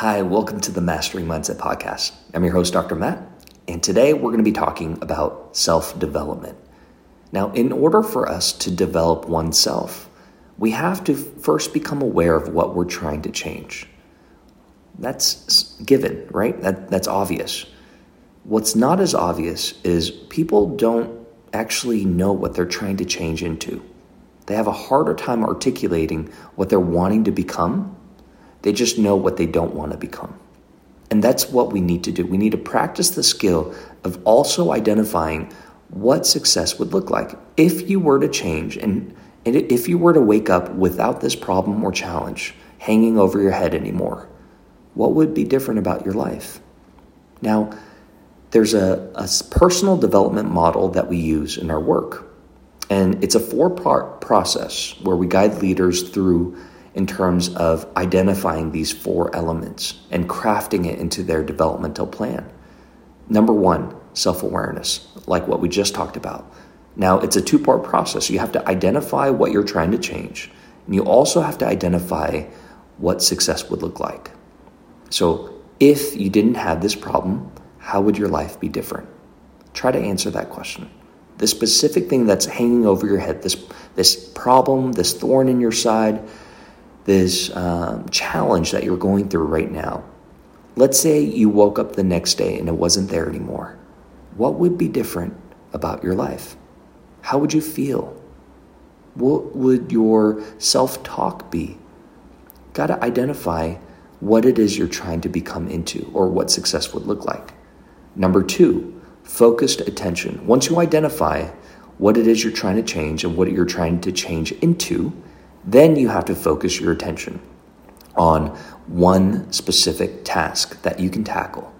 Hi, welcome to the Mastering Mindset Podcast. I'm your host, Dr. Matt, and today we're going to be talking about self development. Now, in order for us to develop oneself, we have to first become aware of what we're trying to change. That's given, right? That, that's obvious. What's not as obvious is people don't actually know what they're trying to change into. They have a harder time articulating what they're wanting to become they just know what they don't want to become. And that's what we need to do. We need to practice the skill of also identifying what success would look like if you were to change and, and if you were to wake up without this problem or challenge hanging over your head anymore. What would be different about your life? Now, there's a, a personal development model that we use in our work. And it's a four part process where we guide leaders through in terms of identifying these four elements and crafting it into their developmental plan. Number one, self awareness, like what we just talked about. Now, it's a two part process. You have to identify what you're trying to change, and you also have to identify what success would look like. So, if you didn't have this problem, how would your life be different? Try to answer that question. The specific thing that's hanging over your head, this, this problem, this thorn in your side, this um, challenge that you're going through right now, let's say you woke up the next day and it wasn't there anymore. What would be different about your life? How would you feel? What would your self talk be? Got to identify what it is you're trying to become into or what success would look like. Number two, focused attention. Once you identify what it is you're trying to change and what you're trying to change into, then you have to focus your attention on one specific task that you can tackle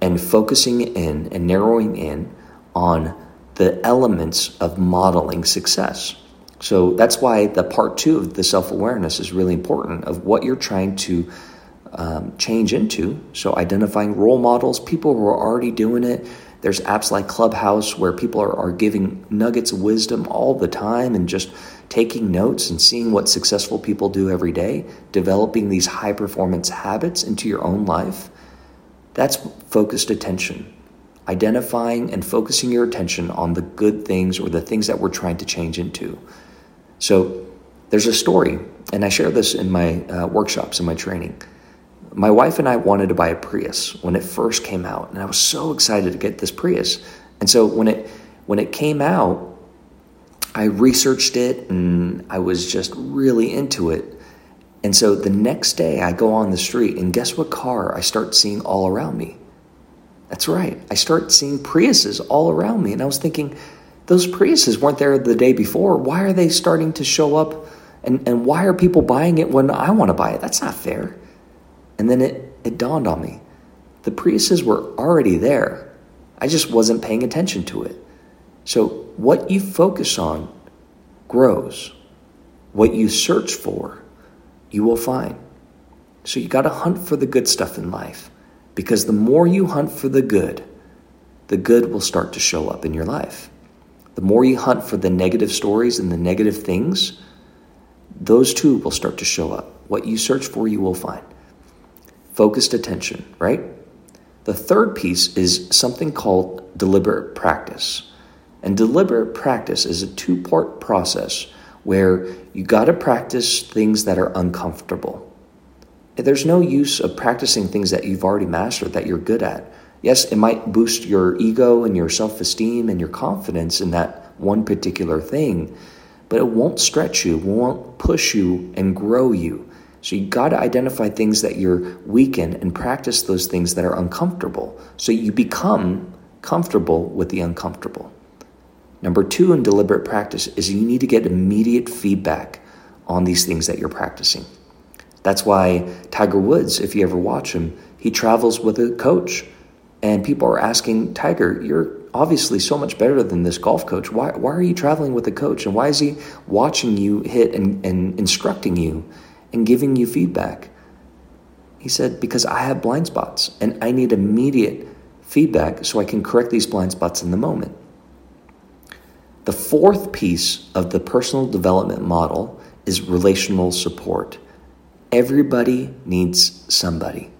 and focusing in and narrowing in on the elements of modeling success. So that's why the part two of the self awareness is really important of what you're trying to um, change into. So identifying role models, people who are already doing it. There's apps like Clubhouse where people are, are giving nuggets of wisdom all the time and just taking notes and seeing what successful people do every day, developing these high performance habits into your own life, that's focused attention. Identifying and focusing your attention on the good things or the things that we're trying to change into. So there's a story, and I share this in my uh, workshops and my training. My wife and I wanted to buy a Prius when it first came out, and I was so excited to get this Prius. And so when it when it came out, I researched it and I was just really into it. And so the next day I go on the street and guess what car I start seeing all around me? That's right. I start seeing Priuses all around me. And I was thinking, those Priuses weren't there the day before. Why are they starting to show up? And, and why are people buying it when I want to buy it? That's not fair. And then it, it dawned on me the Priuses were already there. I just wasn't paying attention to it. So, what you focus on grows. What you search for, you will find. So, you got to hunt for the good stuff in life because the more you hunt for the good, the good will start to show up in your life. The more you hunt for the negative stories and the negative things, those too will start to show up. What you search for, you will find. Focused attention, right? The third piece is something called deliberate practice. And deliberate practice is a two part process where you got to practice things that are uncomfortable. There's no use of practicing things that you've already mastered that you're good at. Yes, it might boost your ego and your self esteem and your confidence in that one particular thing, but it won't stretch you, won't push you and grow you. So you got to identify things that you're weak in and practice those things that are uncomfortable. So you become comfortable with the uncomfortable. Number two in deliberate practice is you need to get immediate feedback on these things that you're practicing. That's why Tiger Woods, if you ever watch him, he travels with a coach. And people are asking, Tiger, you're obviously so much better than this golf coach. Why, why are you traveling with a coach? And why is he watching you hit and, and instructing you and giving you feedback? He said, Because I have blind spots and I need immediate feedback so I can correct these blind spots in the moment. The fourth piece of the personal development model is relational support. Everybody needs somebody.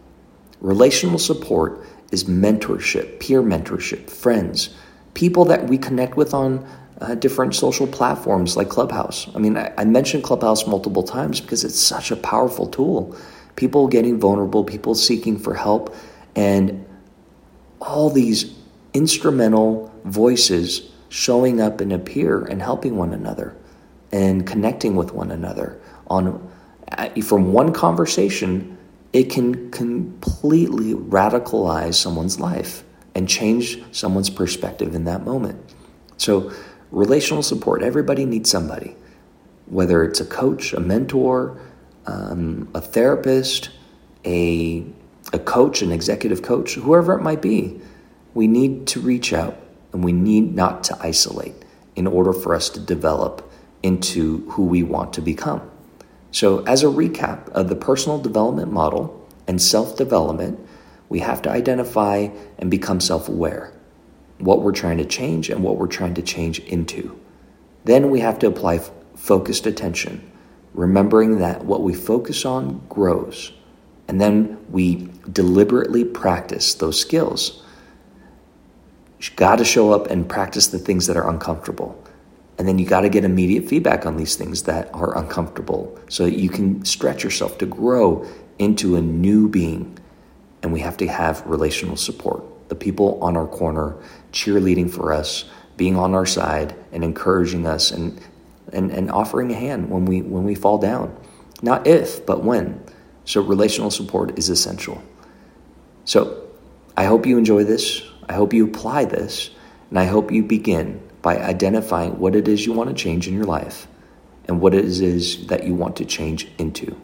Relational support is mentorship, peer mentorship, friends, people that we connect with on uh, different social platforms like Clubhouse. I mean, I, I mentioned Clubhouse multiple times because it's such a powerful tool. People getting vulnerable, people seeking for help, and all these instrumental voices showing up and appear and helping one another and connecting with one another on from one conversation it can completely radicalize someone's life and change someone's perspective in that moment so relational support. Everybody needs somebody whether it's a coach a mentor um, a therapist a, a coach an executive coach whoever it might be. We need to reach out and we need not to isolate in order for us to develop into who we want to become. So, as a recap of the personal development model and self development, we have to identify and become self aware what we're trying to change and what we're trying to change into. Then we have to apply f- focused attention, remembering that what we focus on grows. And then we deliberately practice those skills you got to show up and practice the things that are uncomfortable. And then you got to get immediate feedback on these things that are uncomfortable so that you can stretch yourself to grow into a new being. And we have to have relational support. The people on our corner cheerleading for us, being on our side and encouraging us and, and, and offering a hand when we, when we fall down. Not if, but when. So relational support is essential. So I hope you enjoy this. I hope you apply this, and I hope you begin by identifying what it is you want to change in your life and what it is that you want to change into.